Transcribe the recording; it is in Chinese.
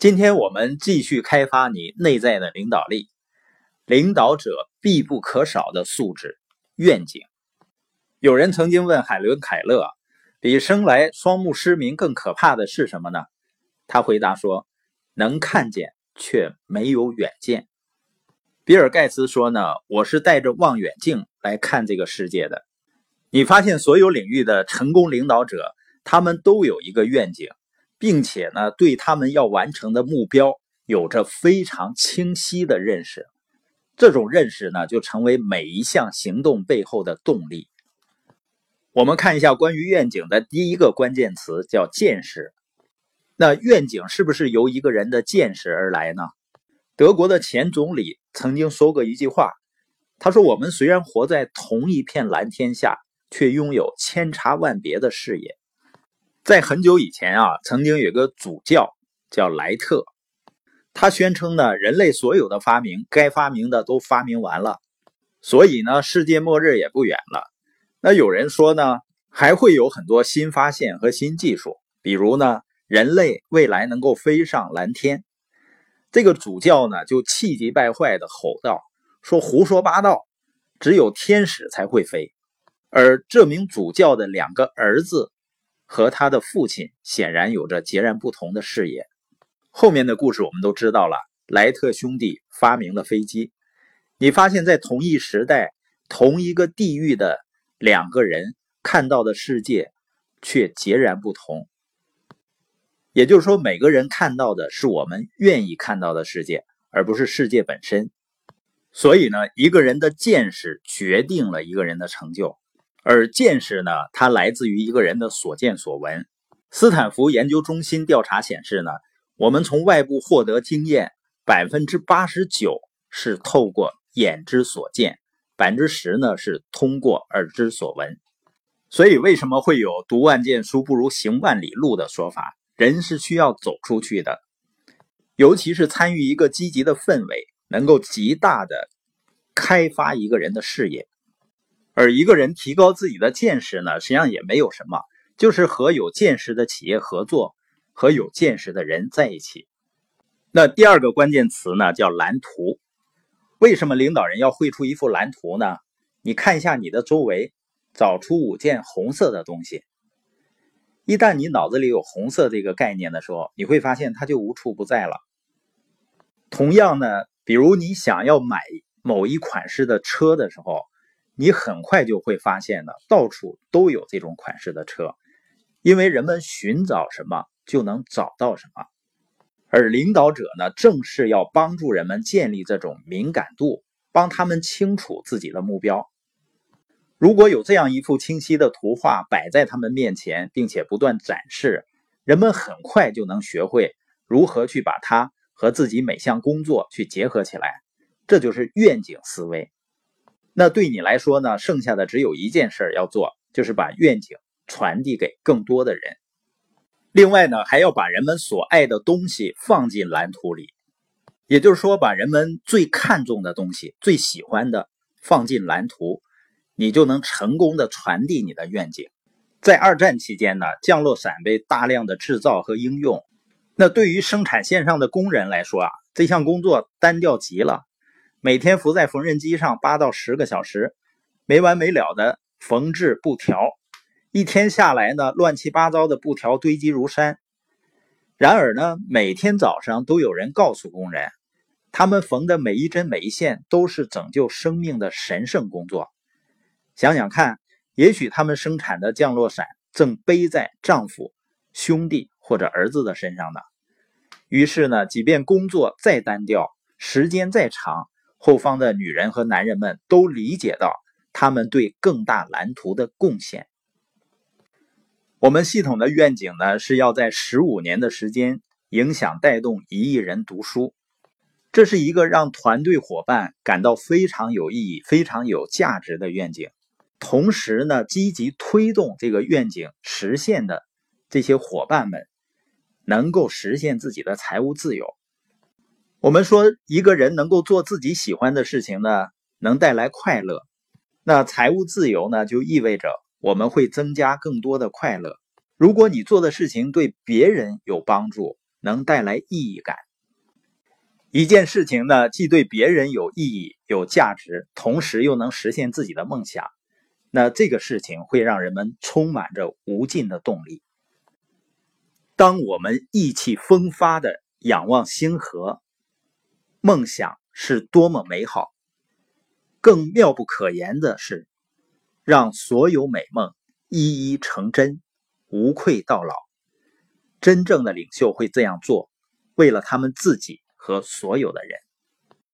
今天我们继续开发你内在的领导力。领导者必不可少的素质——愿景。有人曾经问海伦·凯勒：“比生来双目失明更可怕的是什么呢？”他回答说：“能看见却没有远见。”比尔·盖茨说：“呢，我是带着望远镜来看这个世界的。”你发现所有领域的成功领导者，他们都有一个愿景。并且呢，对他们要完成的目标有着非常清晰的认识，这种认识呢，就成为每一项行动背后的动力。我们看一下关于愿景的第一个关键词，叫见识。那愿景是不是由一个人的见识而来呢？德国的前总理曾经说过一句话，他说：“我们虽然活在同一片蓝天下，却拥有千差万别的视野。”在很久以前啊，曾经有个主教叫莱特，他宣称呢，人类所有的发明，该发明的都发明完了，所以呢，世界末日也不远了。那有人说呢，还会有很多新发现和新技术，比如呢，人类未来能够飞上蓝天。这个主教呢，就气急败坏地吼道：“说胡说八道，只有天使才会飞。”而这名主教的两个儿子。和他的父亲显然有着截然不同的视野。后面的故事我们都知道了，莱特兄弟发明了飞机。你发现，在同一时代、同一个地域的两个人看到的世界却截然不同。也就是说，每个人看到的是我们愿意看到的世界，而不是世界本身。所以呢，一个人的见识决定了一个人的成就。而见识呢，它来自于一个人的所见所闻。斯坦福研究中心调查显示呢，我们从外部获得经验，百分之八十九是透过眼之所见，百分之十呢是通过耳之所闻。所以，为什么会有“读万卷书不如行万里路”的说法？人是需要走出去的，尤其是参与一个积极的氛围，能够极大的开发一个人的视野。而一个人提高自己的见识呢，实际上也没有什么，就是和有见识的企业合作，和有见识的人在一起。那第二个关键词呢，叫蓝图。为什么领导人要绘出一幅蓝图呢？你看一下你的周围，找出五件红色的东西。一旦你脑子里有红色这个概念的时候，你会发现它就无处不在了。同样呢，比如你想要买某一款式的车的时候。你很快就会发现呢，到处都有这种款式的车，因为人们寻找什么就能找到什么，而领导者呢，正是要帮助人们建立这种敏感度，帮他们清楚自己的目标。如果有这样一幅清晰的图画摆在他们面前，并且不断展示，人们很快就能学会如何去把它和自己每项工作去结合起来，这就是愿景思维。那对你来说呢？剩下的只有一件事要做，就是把愿景传递给更多的人。另外呢，还要把人们所爱的东西放进蓝图里，也就是说，把人们最看重的东西、最喜欢的放进蓝图，你就能成功的传递你的愿景。在二战期间呢，降落伞被大量的制造和应用。那对于生产线上的工人来说啊，这项工作单调极了。每天伏在缝纫机上八到十个小时，没完没了的缝制布条，一天下来呢，乱七八糟的布条堆积如山。然而呢，每天早上都有人告诉工人，他们缝的每一针每一线都是拯救生命的神圣工作。想想看，也许他们生产的降落伞正背在丈夫、兄弟或者儿子的身上呢。于是呢，即便工作再单调，时间再长，后方的女人和男人们都理解到他们对更大蓝图的贡献。我们系统的愿景呢，是要在十五年的时间影响带动一亿人读书，这是一个让团队伙伴感到非常有意义、非常有价值的愿景。同时呢，积极推动这个愿景实现的这些伙伴们，能够实现自己的财务自由。我们说，一个人能够做自己喜欢的事情呢，能带来快乐。那财务自由呢，就意味着我们会增加更多的快乐。如果你做的事情对别人有帮助，能带来意义感。一件事情呢，既对别人有意义、有价值，同时又能实现自己的梦想，那这个事情会让人们充满着无尽的动力。当我们意气风发的仰望星河，梦想是多么美好！更妙不可言的是，让所有美梦一一成真，无愧到老。真正的领袖会这样做，为了他们自己。和所有的人。